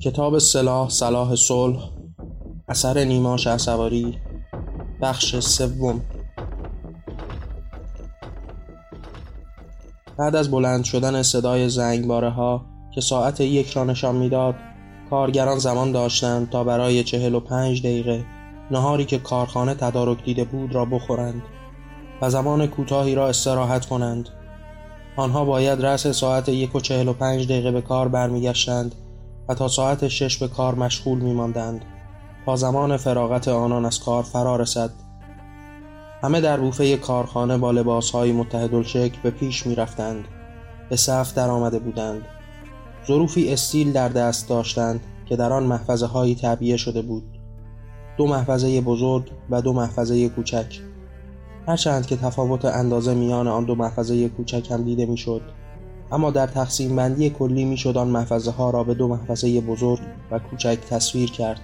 کتاب سلاح صلاح صلح اثر نیما شهسواری بخش سوم. بعد از بلند شدن صدای زنگباره ها که ساعت یک را نشان می‌داد کارگران زمان داشتند تا برای چهل و پنج دقیقه نهاری که کارخانه تدارک دیده بود را بخورند و زمان کوتاهی را استراحت کنند. آنها باید رأس ساعت یک و چهل و پنج دقیقه به کار برمیگشتند و تا ساعت شش به کار مشغول می ماندند تا زمان فراغت آنان از کار فرا رسد. همه در بوفه کارخانه با لباسهای متحدالشکل به پیش می رفتند به صف در آمده بودند. ظروفی استیل در دست داشتند که در آن محفظه هایی شده بود. دو محفظه بزرگ و دو محفظه کوچک. هرچند که تفاوت اندازه میان آن دو محفظه کوچک هم دیده می‌شد اما در تقسیم بندی کلی می‌شد آن محفظه ها را به دو محفظه بزرگ و کوچک تصویر کرد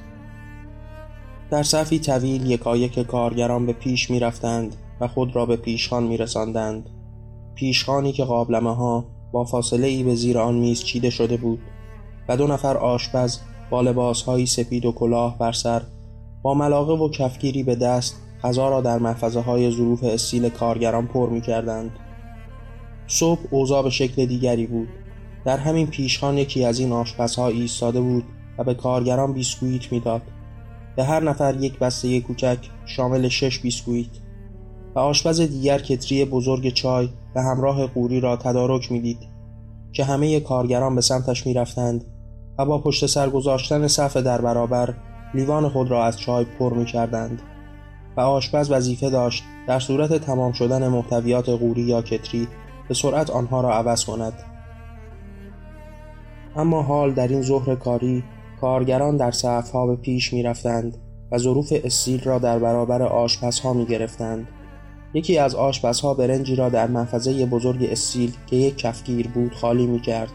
در صفی طویل یکایک کارگران به پیش می رفتند و خود را به پیشخان می رساندند. پیشخانی که قابلمه ها با فاصله ای به زیر آن میز چیده شده بود و دو نفر آشپز با لباسهایی سپید و کلاه بر سر با ملاقه و کفگیری به دست غذا را در محفظه های ظروف استیل کارگران پر می کردند. صبح اوضاع به شکل دیگری بود. در همین پیشخان یکی از این آشپزها ایستاده بود و به کارگران بیسکویت می‌داد. به هر نفر یک بسته کوچک شامل شش بیسکویت و آشپز دیگر کتری بزرگ چای به همراه قوری را تدارک می‌دید که همه کارگران به سمتش می‌رفتند و با پشت سر گذاشتن صف در برابر لیوان خود را از چای پر می کردند و آشپز وظیفه داشت در صورت تمام شدن محتویات قوری یا کتری به سرعت آنها را عوض کند اما حال در این ظهر کاری کارگران در صفها به پیش می رفتند و ظروف استیل را در برابر آشپزها می گرفتند. یکی از آشپزها برنجی را در محفظه بزرگ استیل که یک کفگیر بود خالی می کرد.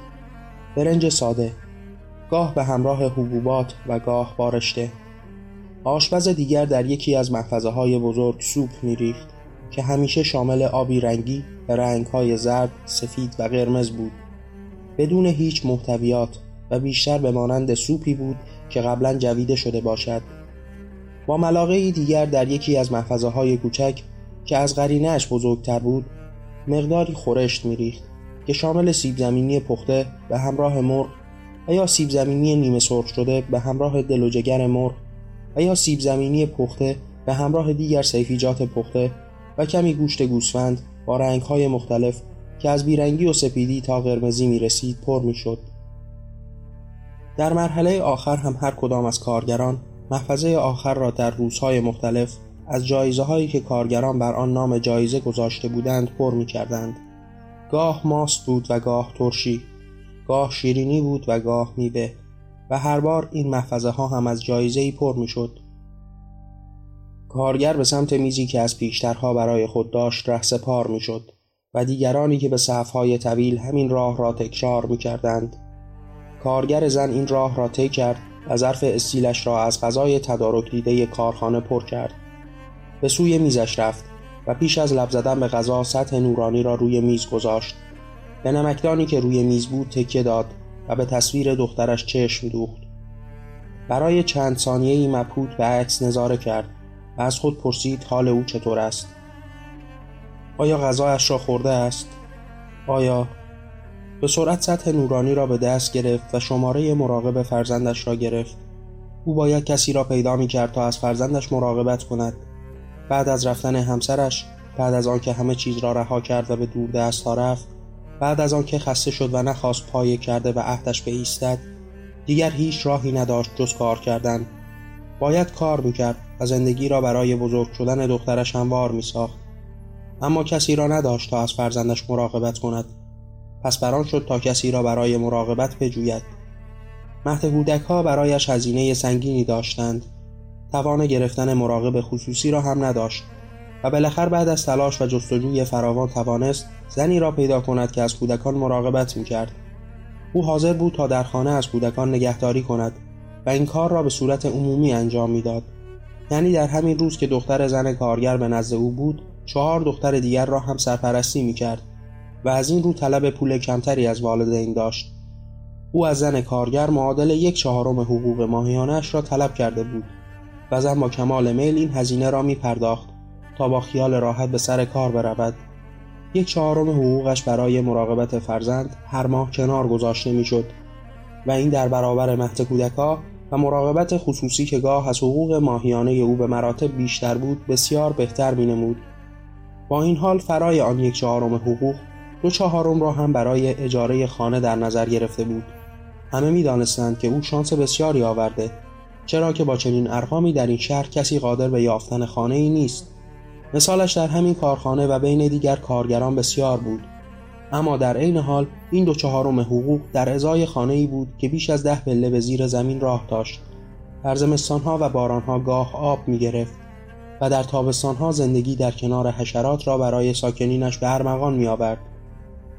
برنج ساده گاه به همراه حبوبات و گاه بارشته آشپز دیگر در یکی از محفظه های بزرگ سوپ می ریخت که همیشه شامل آبی رنگی به رنگ های زرد، سفید و قرمز بود. بدون هیچ محتویات و بیشتر به مانند سوپی بود که قبلا جویده شده باشد. با ملاقه دیگر در یکی از محفظه های کوچک که از قرینهش بزرگتر بود مقداری خورشت میریخت که شامل سیب زمینی پخته به همراه مرغ و یا سیب زمینی نیمه سرخ شده به همراه دل و مرغ و یا سیب زمینی پخته به همراه دیگر سیفیجات پخته و کمی گوشت گوسفند با رنگهای مختلف که از بیرنگی و سپیدی تا قرمزی می رسید پر می شد. در مرحله آخر هم هر کدام از کارگران محفظه آخر را در روزهای مختلف از جایزه هایی که کارگران بر آن نام جایزه گذاشته بودند پر می کردند. گاه ماست بود و گاه ترشی گاه شیرینی بود و گاه میوه و هر بار این محفظه ها هم از جایزه پر می شد. کارگر به سمت میزی که از پیشترها برای خود داشت ره سپار می و دیگرانی که به صفهای طویل همین راه را تکرار می کردند. کارگر زن این راه را طی کرد و ظرف استیلش را از غذای تدارک دیده کارخانه پر کرد. به سوی میزش رفت و پیش از لب زدن به غذا سطح نورانی را روی میز گذاشت. به نمکدانی که روی میز بود تکیه داد و به تصویر دخترش چشم دوخت. برای چند ثانیه ای مبهوت به عکس نظاره کرد و از خود پرسید حال او چطور است. آیا غذایش را خورده است؟ آیا به سرعت سطح نورانی را به دست گرفت و شماره مراقب فرزندش را گرفت او باید کسی را پیدا می کرد تا از فرزندش مراقبت کند بعد از رفتن همسرش بعد از آنکه همه چیز را رها کرد و به دور دست رفت بعد از آنکه خسته شد و نخواست پایه کرده و عهدش به ایستد دیگر هیچ راهی نداشت جز کار کردن. باید کار می‌کرد و زندگی را برای بزرگ شدن دخترش هموار میساخت. اما کسی را نداشت تا از فرزندش مراقبت کند. پس بران شد تا کسی را برای مراقبت بجوید. مهد کودک ها برایش هزینه سنگینی داشتند. توان گرفتن مراقب خصوصی را هم نداشت و بالاخره بعد از تلاش و جستجوی فراوان توانست زنی را پیدا کند که از کودکان مراقبت می‌کرد. او حاضر بود تا در خانه از کودکان نگهداری کند و این کار را به صورت عمومی انجام می‌داد. یعنی در همین روز که دختر زن کارگر به نزد او بود چهار دختر دیگر را هم سرپرستی می‌کرد و از این رو طلب پول کمتری از والدین داشت. او از زن کارگر معادل یک چهارم حقوق ماهیانش را طلب کرده بود و زن با کمال میل این هزینه را می پرداخت تا با خیال راحت به سر کار برود. یک چهارم حقوقش برای مراقبت فرزند هر ماه کنار گذاشته می‌شد و این در برابر مهد کودکا و مراقبت خصوصی که گاه از حقوق ماهیانه او به مراتب بیشتر بود بسیار بهتر می نمود. با این حال فرای آن یک چهارم حقوق دو چهارم را هم برای اجاره خانه در نظر گرفته بود همه می دانستند که او شانس بسیاری آورده چرا که با چنین ارقامی در این شهر کسی قادر به یافتن خانه ای نیست مثالش در همین کارخانه و بین دیگر کارگران بسیار بود. اما در عین حال این دو چهارم حقوق در ازای خانه ای بود که بیش از ده پله به زیر زمین راه داشت. در زمستانها و بارانها گاه آب می گرفت و در تابستانها زندگی در کنار حشرات را برای ساکنینش به ارمغان می آورد.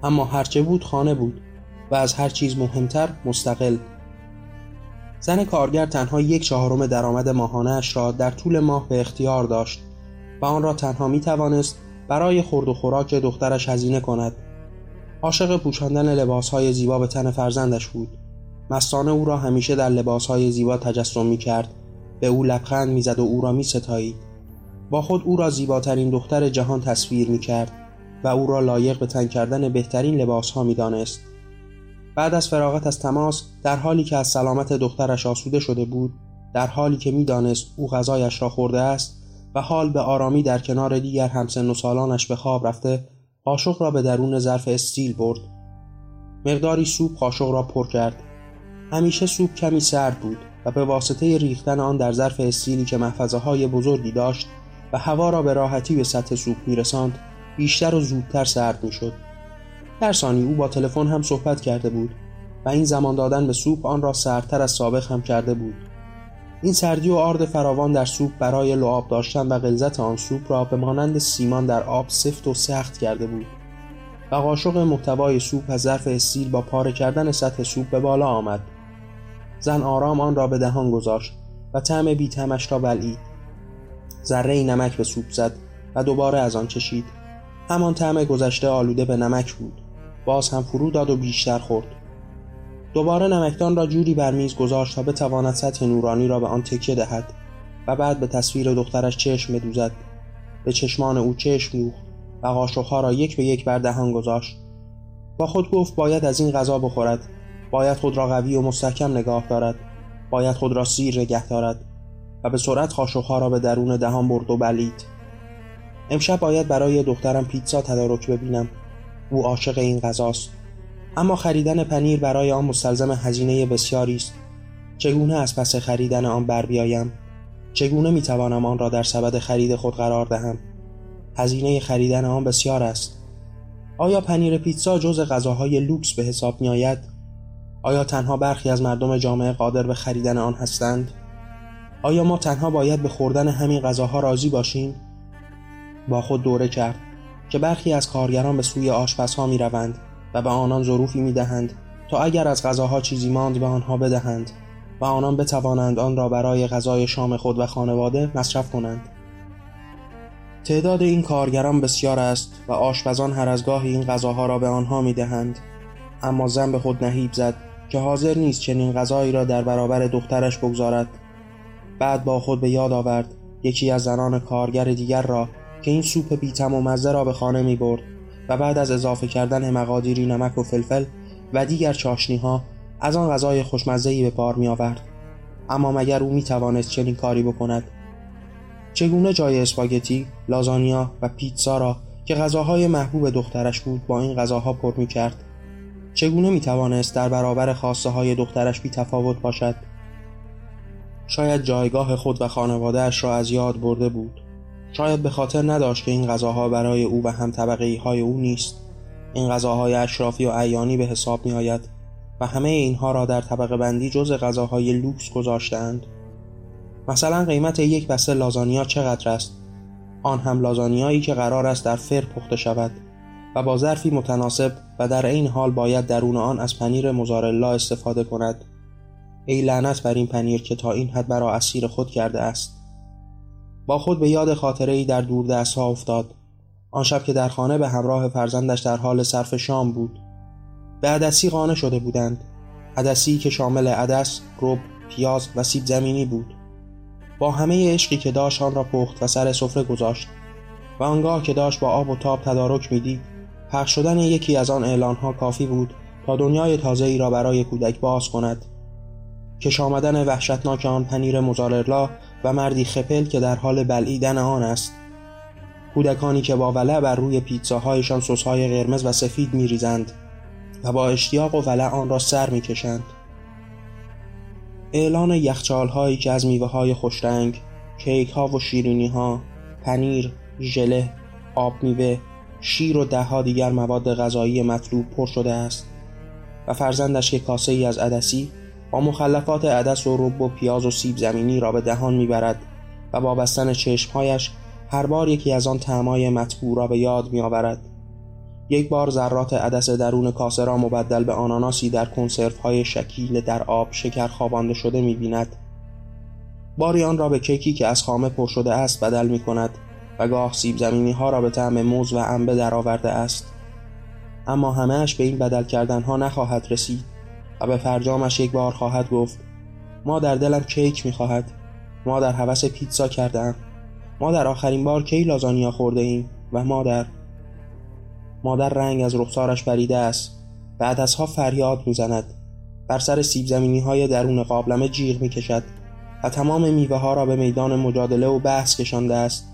اما هرچه بود خانه بود و از هر چیز مهمتر مستقل. زن کارگر تنها یک چهارم درآمد ماهانهاش را در طول ماه به اختیار داشت. و آن را تنها می توانست برای خورد و خوراک دخترش هزینه کند. عاشق پوشاندن لباسهای زیبا به تن فرزندش بود. مستانه او را همیشه در لباسهای زیبا تجسم می کرد به او لبخند می‌زد و او را می ستایید با خود او را زیباترین دختر جهان تصویر می کرد و او را لایق به تن کردن بهترین لباسها می دانست. بعد از فراغت از تماس در حالی که از سلامت دخترش آسوده شده بود در حالی که می‌دانست او غذایش را خورده است و حال به آرامی در کنار دیگر همسن و سالانش به خواب رفته قاشق را به درون ظرف استیل برد. مقداری سوپ قاشق را پر کرد. همیشه سوپ کمی سرد بود و به واسطه ریختن آن در ظرف استیلی که محفظه های بزرگی داشت و هوا را به راحتی به سطح سوپ میرساند بیشتر و زودتر سرد می‌شد. در ثانی او با تلفن هم صحبت کرده بود و این زمان دادن به سوپ آن را سردتر از سابق هم کرده بود. این سردی و آرد فراوان در سوپ برای لعاب داشتن و غلظت آن سوپ را به مانند سیمان در آب سفت و سخت کرده بود و قاشق محتوای سوپ از ظرف استیل با پاره کردن سطح سوپ به بالا آمد. زن آرام آن را به دهان گذاشت و طعم بی‌طعمش را بلعید. ذره‌ای نمک به سوپ زد و دوباره از آن چشید. همان طعم گذشته آلوده به نمک بود. باز هم فرو داد و بیشتر خورد. دوباره نمکدان را جوری بر میز گذاشت تا بتواند سطح نورانی را به آن تکیه دهد و بعد به تصویر دخترش چشم بدوزد. به چشمان او چشم دوخت و قاشقها را یک به یک بر دهان گذاشت. با خود گفت باید از این غذا بخورد. باید خود را قوی و مستحکم نگاه دارد. باید خود را سیر نگه دارد و به سرعت قاشقها را به درون دهان برد و بلید. امشب باید برای دخترم پیتزا تدارک ببینم. او عاشق این غذاست. اما خریدن پنیر برای آن مستلزم هزینه بسیاری است چگونه از پس خریدن آن بر بیایم چگونه می‌توانم آن را در سبد خرید خود قرار دهم هزینه خریدن آن بسیار است آیا پنیر پیتزا جز غذاهای لوکس به حساب می آید؟ آیا تنها برخی از مردم جامعه قادر به خریدن آن هستند؟ آیا ما تنها باید به خوردن همین غذاها راضی باشیم؟ با خود دوره کرد که برخی از کارگران به سوی آشپزها می روند و به آنان ظروفی می دهند تا اگر از غذاها چیزی ماند به آنها بدهند و آنان بتوانند آن را برای غذای شام خود و خانواده مصرف کنند. تعداد این کارگران بسیار است و آشپزان هر از گاهی این غذاها را به آنها می دهند اما زن به خود نهیب زد که حاضر نیست چنین غذایی را در برابر دخترش بگذارد. بعد با خود به یاد آورد یکی از زنان کارگر دیگر را که این سوپ بیتم و مزه را به خانه می برد و بعد از اضافه کردن مقادیری نمک و فلفل و دیگر چاشنی ها از آن غذای خوشمزه‌ای به بار می آورد اما مگر او می توانست چنین کاری بکند؟ چگونه جای اسپاگتی، لازانیا و پیتزا را که غذاهای محبوب دخترش بود با این غذاها پر می کرد چگونه می توانست در برابر خواسته های دخترش بی تفاوت باشد؟ شاید جایگاه خود و خانوادهش را از یاد برده بود. شاید به خاطر نداشت که این غذاها برای او و هم طبقه های او نیست. این غذاهای اشرافی و عیانی به حساب می آید و همه اینها را در طبقه بندی جز غذاهای لوکس گذاشتند مثلا قیمت یک بسته لازانیا چقدر است؟ آن هم لازانیایی که قرار است در فر پخته شود و با ظرفی متناسب و در این حال باید درون آن از پنیر موزارلا استفاده کند. ای لعنت بر این پنیر که تا این حد برا اسیر خود کرده است. با خود به یاد خاطره ای در دور ها افتاد. آن شب که در خانه به همراه فرزندش در حال صرف شام بود. به عدسی قانه شده بودند. عدسی که شامل عدس، رب، پیاز و سیب زمینی بود. با همه عشقی که داشت آن را پخت و سر سفره گذاشت. و آنگاه که داشت با آب و تاب تدارک می‌دید پخش شدن یکی از آن اعلانها کافی بود تا دنیای تازه ای را برای کودک باز کند. کش آمدن وحشتناک آن پنیر مزارلا و مردی خپل که در حال بلعیدن آن است. کودکانی که با ولع بر روی پیتزاهایشان سسهای قرمز و سفید میریزند و با اشتیاق و ولع آن را سر می‌کشند. اعلان یخچال هایی که از میوه های خوشرنگ کیک ها و شیرینی ها پنیر ژله آب میوه شیر و دهها دیگر مواد غذایی مطلوب پر شده است و فرزندش که کاسه ای از عدسی با مخلفات عدس و رب و پیاز و سیب زمینی را به دهان می‌برد و با بستن چشمهایش هر بار یکی از آن تعمای مطبوع را به یاد میآورد. یک بار ذرات عدس درون کاسه را مبدل به آناناسی در کنسرف های شکیل در آب شکر خوابانده شده می بیند. باری آن را به کیکی که از خامه پر شده است بدل می کند و گاه سیب زمینی ها را به طعم موز و انبه درآورده است. اما همهش به این بدل کردن ها نخواهد رسید. و به فرجامش یک بار خواهد گفت ما در دلم کیک می خواهد ما در حوس پیتزا کردم ما در آخرین بار کی لازانیا خورده ایم و مادر مادر رنگ از رخسارش بریده است و عدسها فریاد می‌زند بر سر سیب زمینی های درون قابلمه جیغ می‌کشد و تمام میوه ها را به میدان مجادله و بحث کشانده است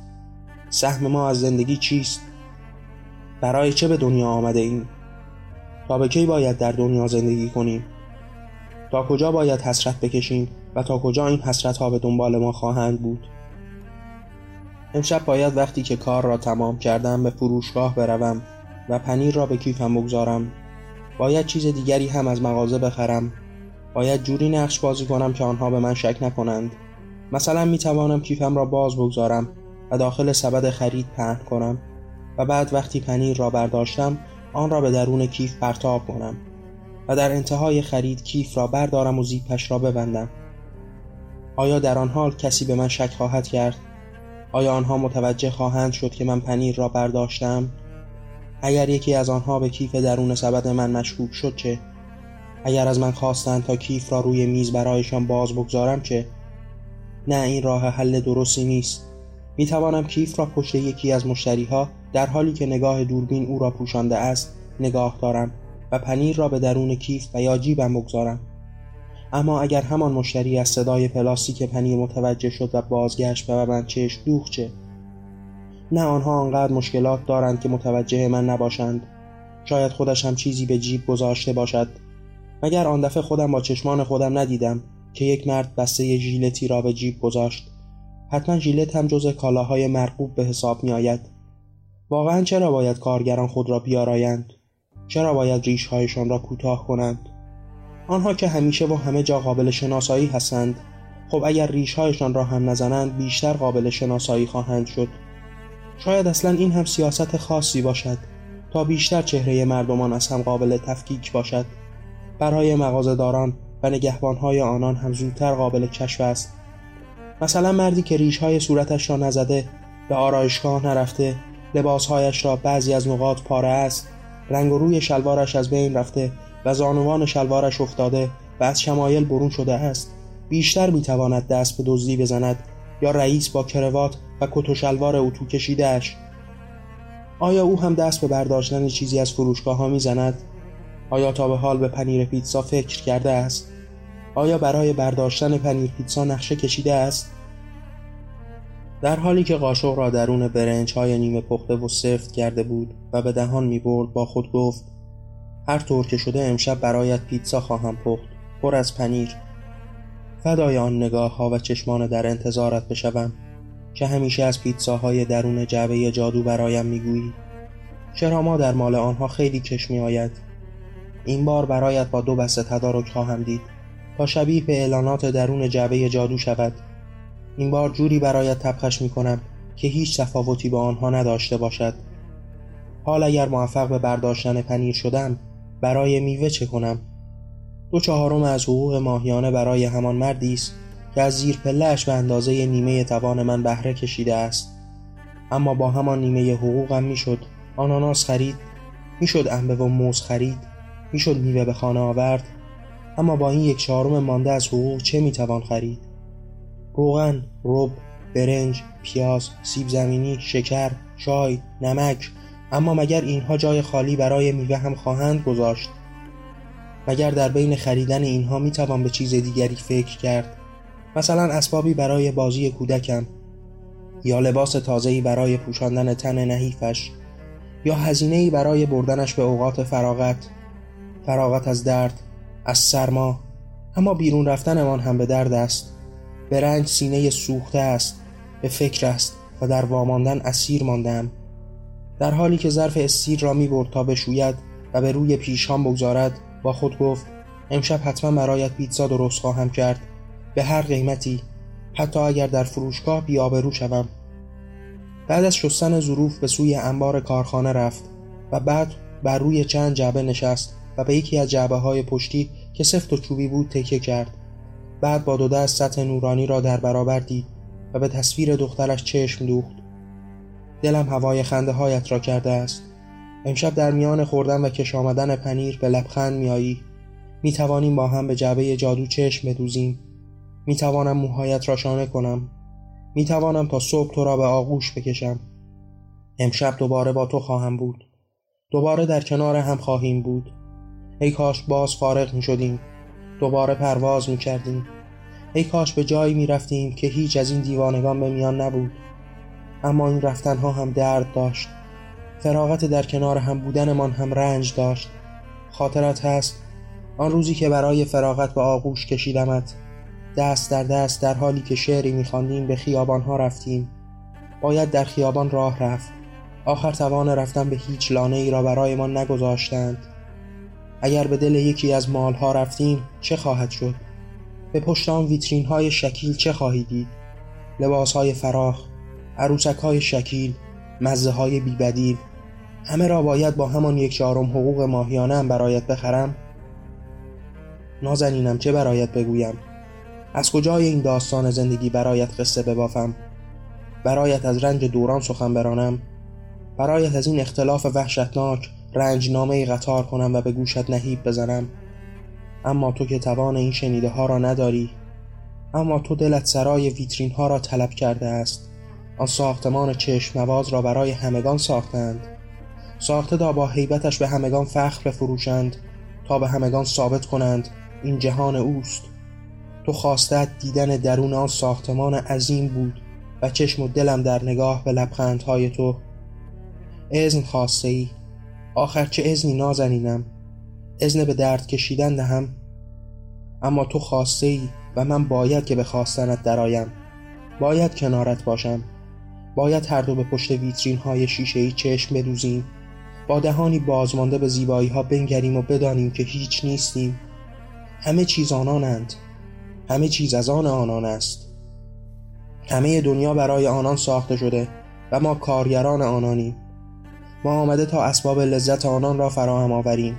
سهم ما از زندگی چیست؟ برای چه به دنیا آمده ایم؟ تا به کی باید در دنیا زندگی کنیم؟ تا کجا باید حسرت بکشیم و تا کجا این حسرت ها به دنبال ما خواهند بود؟ امشب باید وقتی که کار را تمام کردم به فروشگاه بروم و پنیر را به کیفم بگذارم. باید چیز دیگری هم از مغازه بخرم. باید جوری نقش بازی کنم که آنها به من شک نکنند. مثلا می توانم کیفم را باز بگذارم و داخل سبد خرید پهن کنم و بعد وقتی پنیر را برداشتم آن را به درون کیف پرتاب کنم. و در انتهای خرید کیف را بردارم و زیپش را ببندم. آیا در آن حال کسی به من شک خواهد کرد؟ آیا آنها متوجه خواهند شد که من پنیر را برداشتم؟ اگر یکی از آنها به کیف درون سبد من مشکوک شد چه؟ اگر از من خواستند تا کیف را روی میز برایشان باز بگذارم چه؟ نه این راه حل درستی نیست. می توانم کیف را پشت یکی از مشتری ها در حالی که نگاه دوربین او را پوشانده است نگاه دارم. و پنیر را به درون کیف و یا جیبم بگذارم. اما اگر همان مشتری از صدای پلاستیک پنیر متوجه شد و بازگشت و من چشم دوخ چه؟ نه آنها آنقدر مشکلات دارند که متوجه من نباشند. شاید خودش هم چیزی به جیب گذاشته باشد. مگر آن دفعه خودم با چشمان خودم ندیدم که یک مرد بسته ژیلتی را به جیب گذاشت؟ حتما ژیلت هم جز کالاهای مرغوب به حساب می آید واقعا چرا باید کارگران خود را بیارایند؟ چرا باید ریشهایشان را کوتاه کنند؟ آنها که همیشه و همه جا قابل شناسایی هستند خب اگر ریشهایشان را هم نزنند بیشتر قابل شناسایی خواهند شد. شاید اصلا این هم سیاست خاصی باشد تا بیشتر چهره مردمان از هم قابل تفکیک باشد. برای مغازهداران و نگهبانهای آنان هم زودتر قابل کشف است. مثلا مردی که ریشهای صورتش را نزده به آرایشگاه نرفته لباسهایش را بعضی از نقاط پاره است. رنگ و روی شلوارش از بین رفته و زانوان شلوارش افتاده و از شمایل برون شده است بیشتر می‌تواند دست به دزدی بزند یا رئیس با کروات و کت و شلوار اتو کشیدهش آیا او هم دست به برداشتن چیزی از فروشگاه ها می‌زند؟ آیا تا به حال به پنیر پیتزا فکر کرده است؟ آیا برای برداشتن پنیر پیتزا نقشه کشیده است؟ در حالی که قاشق را درون برنج های نیمه پخته و سفت کرده بود و به دهان می برد با خود گفت هر طور که شده امشب برایت پیتزا خواهم پخت پر از پنیر. فدای آن نگاه ها و چشمان در انتظارت بشوم که همیشه از پیتزاهای درون جعبه جادو برایم می‌گویی چرا ما در مال آنها خیلی کش می آید؟ این بار برایت با دو بسته تدارک خواهم دید. تا شبیه به اعلانات درون جعبه جادو شود. این بار جوری برایت تبخش می کنم که هیچ تفاوتی با آنها نداشته باشد. حال اگر موفق به برداشتن پنیر شدم برای میوه چه کنم؟ دو چهارم از حقوق ماهیانه برای همان مردی است که از زیر پلهش به اندازه نیمه توان من بهره کشیده است. اما با همان نیمه حقوقم می‌شد آناناس خرید می‌شد انبه و موز خرید می‌شد میوه به خانه آورد. اما با این یک چهارم مانده از حقوق چه می‌توان خرید؟ روغن رب برنج پیاز سیب زمینی شکر چای نمک. اما مگر اینها جای خالی برای میوه هم خواهند گذاشت؟ مگر در بین خریدن اینها می‌توان به چیز دیگری فکر کرد؟ مثلا اسبابی برای بازی کودکم. یا لباس تازه‌ای برای پوشاندن تن نحیفش. یا هزینه‌ای برای بردنش به اوقات فراغت. فراغت از درد از سرما. اما بیرون رفتنمان هم به درد است. به رنج سینه سوخته است به فکر است و در واماندن اسیر ماندم. در حالی که ظرف استیر را می برد تا بشوید و به روی پیشان بگذارد با خود گفت امشب حتما برایت پیتزا درست خواهم کرد. به هر قیمتی. حتی اگر در فروشگاه بیابرو شوم. بعد از شستن ظروف به سوی انبار کارخانه رفت و بعد بر روی چند جعبه نشست و به یکی از جعبه های پشتی که سفت و چوبی بود تکیه کرد. بعد با دو دست سطح نورانی را در برابر دید و به تصویر دخترش چشم دوخت. دلم هوای خنده هایت را کرده است. امشب در میان خوردن و کش آمدن پنیر به لبخند میایی می توانیم با هم به جعبه جادو چشم بدوزیم. می توانم موهایت را شانه کنم. می توانم تا صبح تو را به آغوش بکشم. امشب دوباره با تو خواهم بود. دوباره در کنار هم خواهیم بود. ای کاش باز فارغ می شدیم دوباره پرواز می کردیم ای کاش به جایی می رفتیم که هیچ از این دیوانگان به میان نبود. اما این رفتنها هم درد داشت. فراغت در کنار هم بودنمان هم رنج داشت. خاطرت هست آن روزی که برای فراغت به آغوش کشیدمت دست در دست در حالی که شعری میخواندیم به خیابانها رفتیم. باید در خیابان راه رفت. آخر توان رفتن به هیچ لانه ای را برای ما نگذاشتند. اگر به دل یکی از مالها رفتیم چه خواهد شد؟ به پشت آن ویترین های شکیل چه خواهی دید؟ لباس های فراخ عروسک های شکیل مزه های بیبدیل همه را باید با همان یک چهارم حقوق ماهیانه هم برایت بخرم؟ نازنینم چه برایت بگویم؟ از کجای این داستان زندگی برایت قصه ببافم؟ برایت از رنج دوران سخن برانم برایت از این اختلاف وحشتناک رنجنامه قطار کنم و به گوشت نهیب بزنم. اما تو که توان این شنیده ها را نداری اما تو دلت سرای ویترین ها را طلب کرده است. آن ساختمان چشم نواز را برای همگان ساختند. ساخته تا با حیبتش به همگان فخر بفروشند تا به همگان ثابت کنند این جهان اوست. تو خواستت دیدن درون آن ساختمان عظیم بود و چشم و دلم در نگاه به لبخندهای تو. اذن خواسته ای. آخر چه اذنی نازنینم؟ اذن به درد کشیدن دهم. اما تو خواسته ای و من باید که به خواستنت درایم باید کنارت باشم. باید هر دو به پشت ویترین های شیشه ای چشم بدوزیم. با دهانی بازمانده به زیبایی ها بنگریم و بدانیم که هیچ نیستیم. همه چیز آنانند. همه چیز از آن آنان است. همه دنیا برای آنان ساخته شده و ما کارگران آنانیم. ما آمده تا اسباب لذت آنان را فراهم آوریم.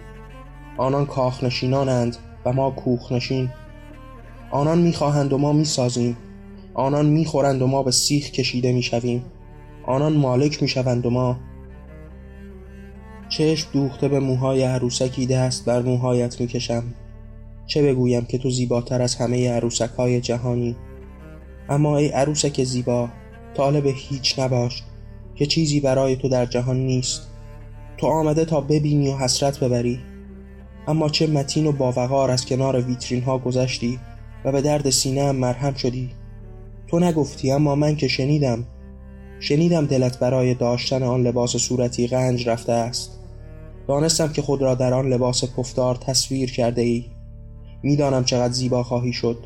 آنان کاخنشینانند و ما کوخنشین. آنان می‌خواهند و ما می‌سازیم. آنان می‌خورند و ما به سیخ کشیده می‌شویم. آنان مالک می‌شوند و ما. چشم دوخته به موهای عروسکی دست بر موهایت می‌کشم. چه بگویم که تو زیباتر از همه عروسک های جهانی؟ اما ای عروسک زیبا طالب هیچ نباش. که چیزی برای تو در جهان نیست. تو آمده تا ببینی و حسرت ببری. اما چه متین و باوقار از کنار ویترین ها گذشتی و به درد سینه هم مرهم شدی. تو نگفتی اما من که شنیدم. شنیدم دلت برای داشتن آن لباس صورتی غنج رفته است. دانستم که خود را در آن لباس پفدار تصویر کرده ای. می‌دانم چقدر زیبا خواهی شد.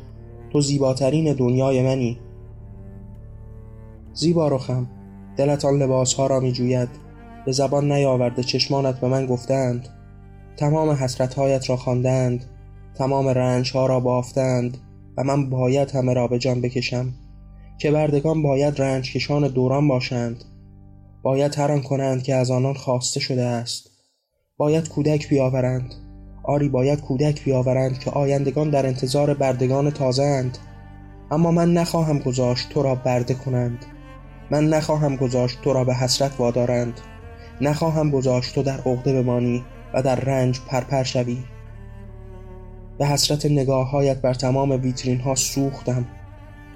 تو زیباترین دنیای منی. زیبا رخم. دلت آن لباس ها را می جوید به زبان نیاورده چشمانت به من گفتند. تمام حسرتهایت را خواندند. تمام رنج ها را بافتند و من باید همه را به جان بکشم. که بردگان باید رنج کشان دوران باشند. باید هر کنند که از آنان خواسته شده است. باید کودک بیاورند. آری باید کودک بیاورند که آیندگان در انتظار بردگان اند اما من نخواهم گذاشت تو را برده کنند. من نخواهم گذاشت تو را به حسرت وادارند. نخواهم گذاشت تو در عقده بمانی و در رنج پرپر شوی. به حسرت نگاههایت بر تمام ویترین ها سوختم.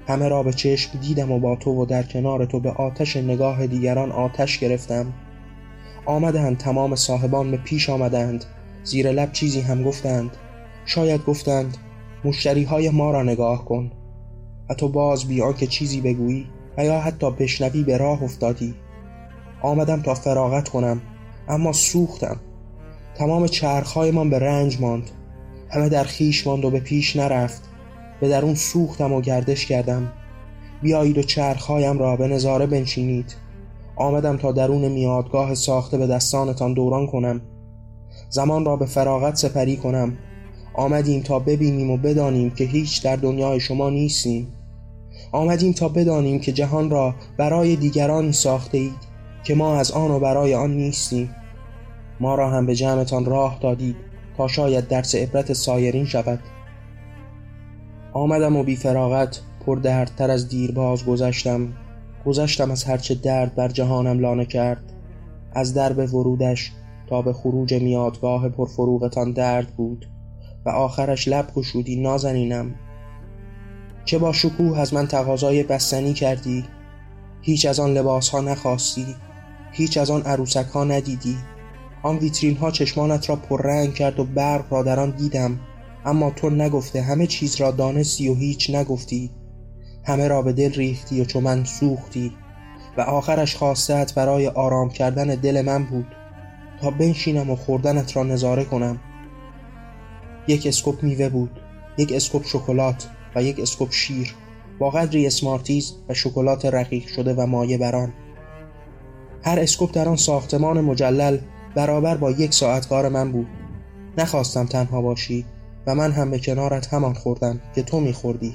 همه را به چشم دیدم و با تو و در کنار تو به آتش نگاه دیگران آتش گرفتم. آمدند تمام صاحبان به پیش آمدند. زیر لب چیزی هم گفتند. شاید گفتند مشتری های ما را نگاه کن. و تو باز بی که چیزی بگویی. و یا حتی بشنوی به راه افتادی. آمدم تا فراغت کنم اما سوختم. تمام چرخهایمان به رنج ماند. همه در خیش ماند و به پیش نرفت. به درون سوختم و گردش کردم. بیایید و چرخهایم را به نظاره بنشینید. آمدم تا درون میادگاه ساخته به دستانتان دوران کنم. زمان را به فراغت سپری کنم. آمدیم تا ببینیم و بدانیم که هیچ در دنیای شما نیستیم. آمدیم تا بدانیم که جهان را برای دیگران ساخته اید که ما از آن و برای آن نیستیم. ما را هم به جمعتان راه دادید تا شاید درس عبرت سایرین شود. آمدم و بی فراغت پر دردتر از دیرباز گذشتم. گذشتم از هرچه درد بر جهانم لانه کرد. از درب ورودش تا به خروج میادگاه پرفروغتان درد بود. و آخرش لب گشودی نازنینم. چه با شکوه از من تقاضای بستنی کردی. هیچ از آن لباس ها نخواستی. هیچ از آن عروسک ها ندیدی. آن ویترین ها چشمانت را پررنگ کرد و برق را در آن دیدم. اما تو نگفته همه چیز را دانستی و هیچ نگفتی. همه را به دل ریختی و چو من سوختی. و آخرش خواستت برای آرام کردن دل من بود. تا بنشینم و خوردنت را نظاره کنم. یک اسکوپ میوه بود. یک اسکوپ شکلات. یک اسکوپ شیر با قدری اسمارتیز و شکلات رقیق شده و مایع بر آن. هر اسکوپ در آن ساختمان مجلل برابر با یک ساعت کار من بود. نخواستم تنها باشی و من هم به کنارت همان خوردم که تو میخوردی.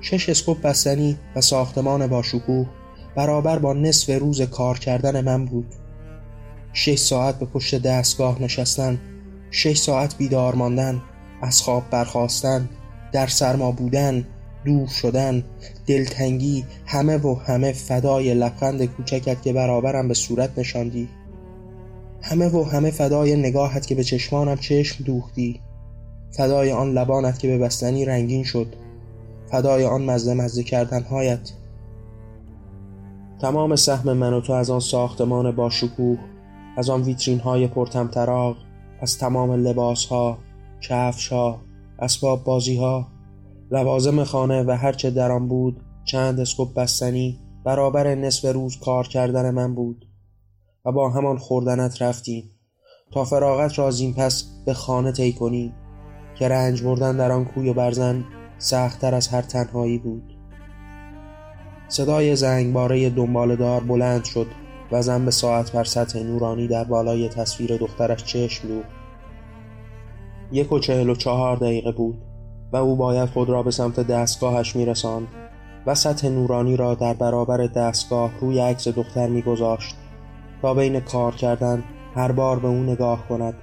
شش اسکوپ بستنی و ساختمان با شکوه برابر با نصف روز کار کردن من بود. شش ساعت به پشت دستگاه نشستن شش ساعت بیدار ماندن از خواب برخواستن در سرما بودن دور شدن دلتنگی همه و همه فدای لبخند کوچکت که برابرم به صورت نشاندی. همه و همه فدای نگاهت که به چشمانم چشم دوختی. فدای آن لبانت که به بستنی رنگین شد. فدای آن مزه مزه کردنهایت. تمام سهم من و تو از آن ساختمان با شکوه از آن ویترین های پرتمطراق از تمام لباس ها کفش ها اسباب بازی ها لوازم خانه و هرچه در آن بود چند اسکوب بستنی برابر نصف روز کار کردن من بود و با همان خوردنت رفتیم تا فراغت را پس به خانه طی کنیم که رنج بردن در آن کوی و برزن سختتر از هر تنهایی بود. صدای زنگباره دار بلند شد و زن به ساعت بر سطح نورانی در بالای تصویر دخترش چشم دوخت. یک و چهل و چهار دقیقه بود و او باید خود را به سمت دستگاهش میرساند و سطح نورانی را در برابر دستگاه روی عکس دختر میگذاشت تا بین کار کردن هر بار به او نگاه کند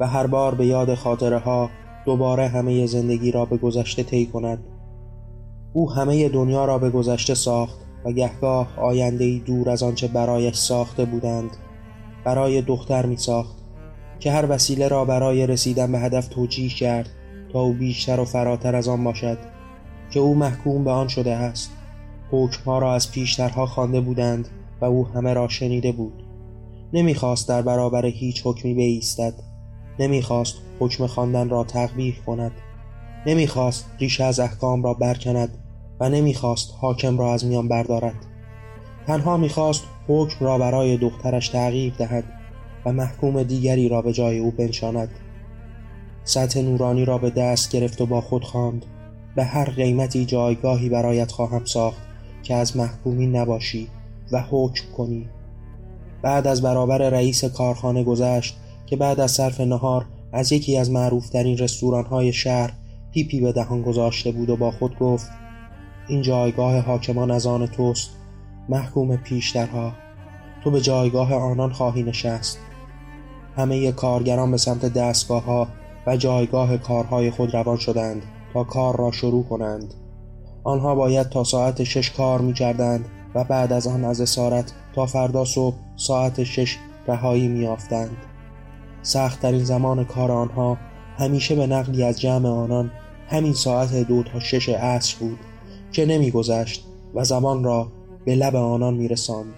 و هر بار به یاد خاطره ها دوباره همه زندگی را به گذشته طی کند. او همه دنیا را به گذشته ساخت و گهگاه آینده دور از آنچه برایش ساخته بودند برای دختر می ساخت که هر وسیله را برای رسیدن به هدف توجیه کرد تا او بیشتر و فراتر از آن باشد که او محکوم به آن شده است. حکمها را از پیشترها خوانده بودند و او همه را شنیده بود. نمی‌خواست در برابر هیچ حکمی بایستد نمی‌خواست حکم خواندن را تقبیح کند. نمی‌خواست ریشه از احکام را برکند و نمی‌خواست حاکم را از میان بردارد. تنها می‌خواست حکم را برای دخترش تغییر دهد. و محکوم دیگری را به جای او بنشاند. سطح نورانی را به دست گرفت و با خود خواند. به هر قیمتی جایگاهی برایت خواهم ساخت که از محکومی نباشی و حکم کنی. بعد از برابر رئیس کارخانه گذشت که بعد از صرف نهار از یکی از معروفترین رستورانهای شهر پیپی به دهان گذاشته بود و با خود گفت این جایگاه حاکمان از آن توست محکوم پیشترها. تو به جایگاه آنان خواهی نشست. همه کارگران به سمت دستگاه ها و جایگاه کارهای خود روان شدند تا کار را شروع کنند آنها باید تا ساعت شش کار می کردند و بعد از آن از اسارت تا فردا صبح ساعت شش رهایی می آفتند. سختترین زمان کار آنها همیشه به نقلی از جمع آنان همین ساعت دو تا شش عصر بود که نمیگذشت و زمان را به لب آنان میرساند